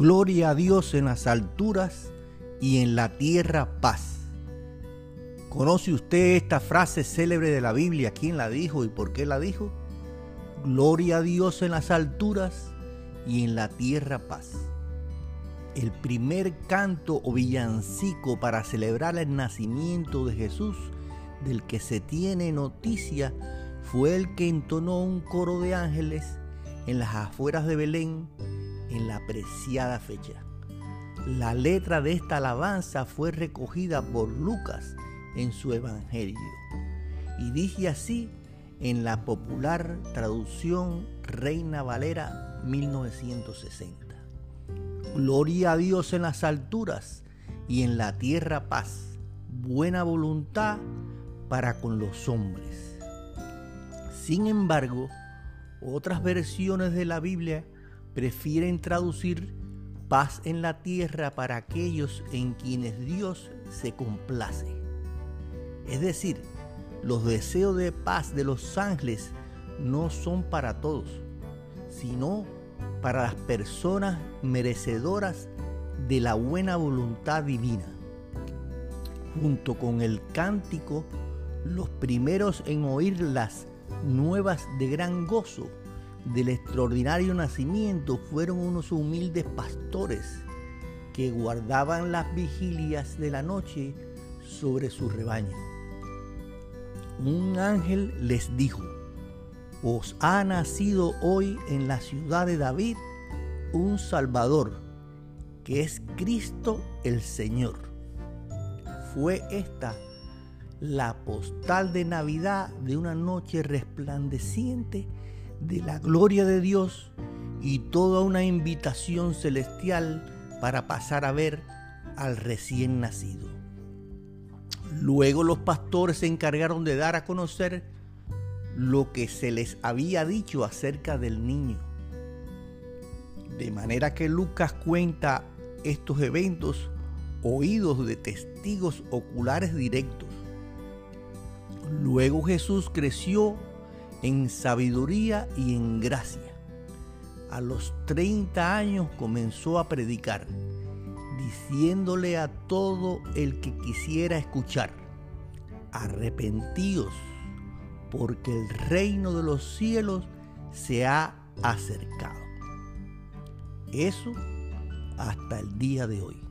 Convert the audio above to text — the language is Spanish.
Gloria a Dios en las alturas y en la tierra paz. ¿Conoce usted esta frase célebre de la Biblia? ¿Quién la dijo y por qué la dijo? Gloria a Dios en las alturas y en la tierra paz. El primer canto o villancico para celebrar el nacimiento de Jesús del que se tiene noticia fue el que entonó un coro de ángeles en las afueras de Belén en la preciada fecha. La letra de esta alabanza fue recogida por Lucas en su Evangelio y dije así en la popular traducción Reina Valera 1960. Gloria a Dios en las alturas y en la tierra paz, buena voluntad para con los hombres. Sin embargo, otras versiones de la Biblia prefieren traducir paz en la tierra para aquellos en quienes Dios se complace. Es decir, los deseos de paz de los ángeles no son para todos, sino para las personas merecedoras de la buena voluntad divina. Junto con el cántico, los primeros en oír las nuevas de gran gozo del extraordinario nacimiento fueron unos humildes pastores que guardaban las vigilias de la noche sobre su rebaño. Un ángel les dijo, os ha nacido hoy en la ciudad de David un Salvador, que es Cristo el Señor. Fue esta la postal de Navidad de una noche resplandeciente de la gloria de Dios y toda una invitación celestial para pasar a ver al recién nacido. Luego los pastores se encargaron de dar a conocer lo que se les había dicho acerca del niño. De manera que Lucas cuenta estos eventos oídos de testigos oculares directos. Luego Jesús creció en sabiduría y en gracia. A los 30 años comenzó a predicar, diciéndole a todo el que quisiera escuchar, arrepentíos, porque el reino de los cielos se ha acercado. Eso hasta el día de hoy.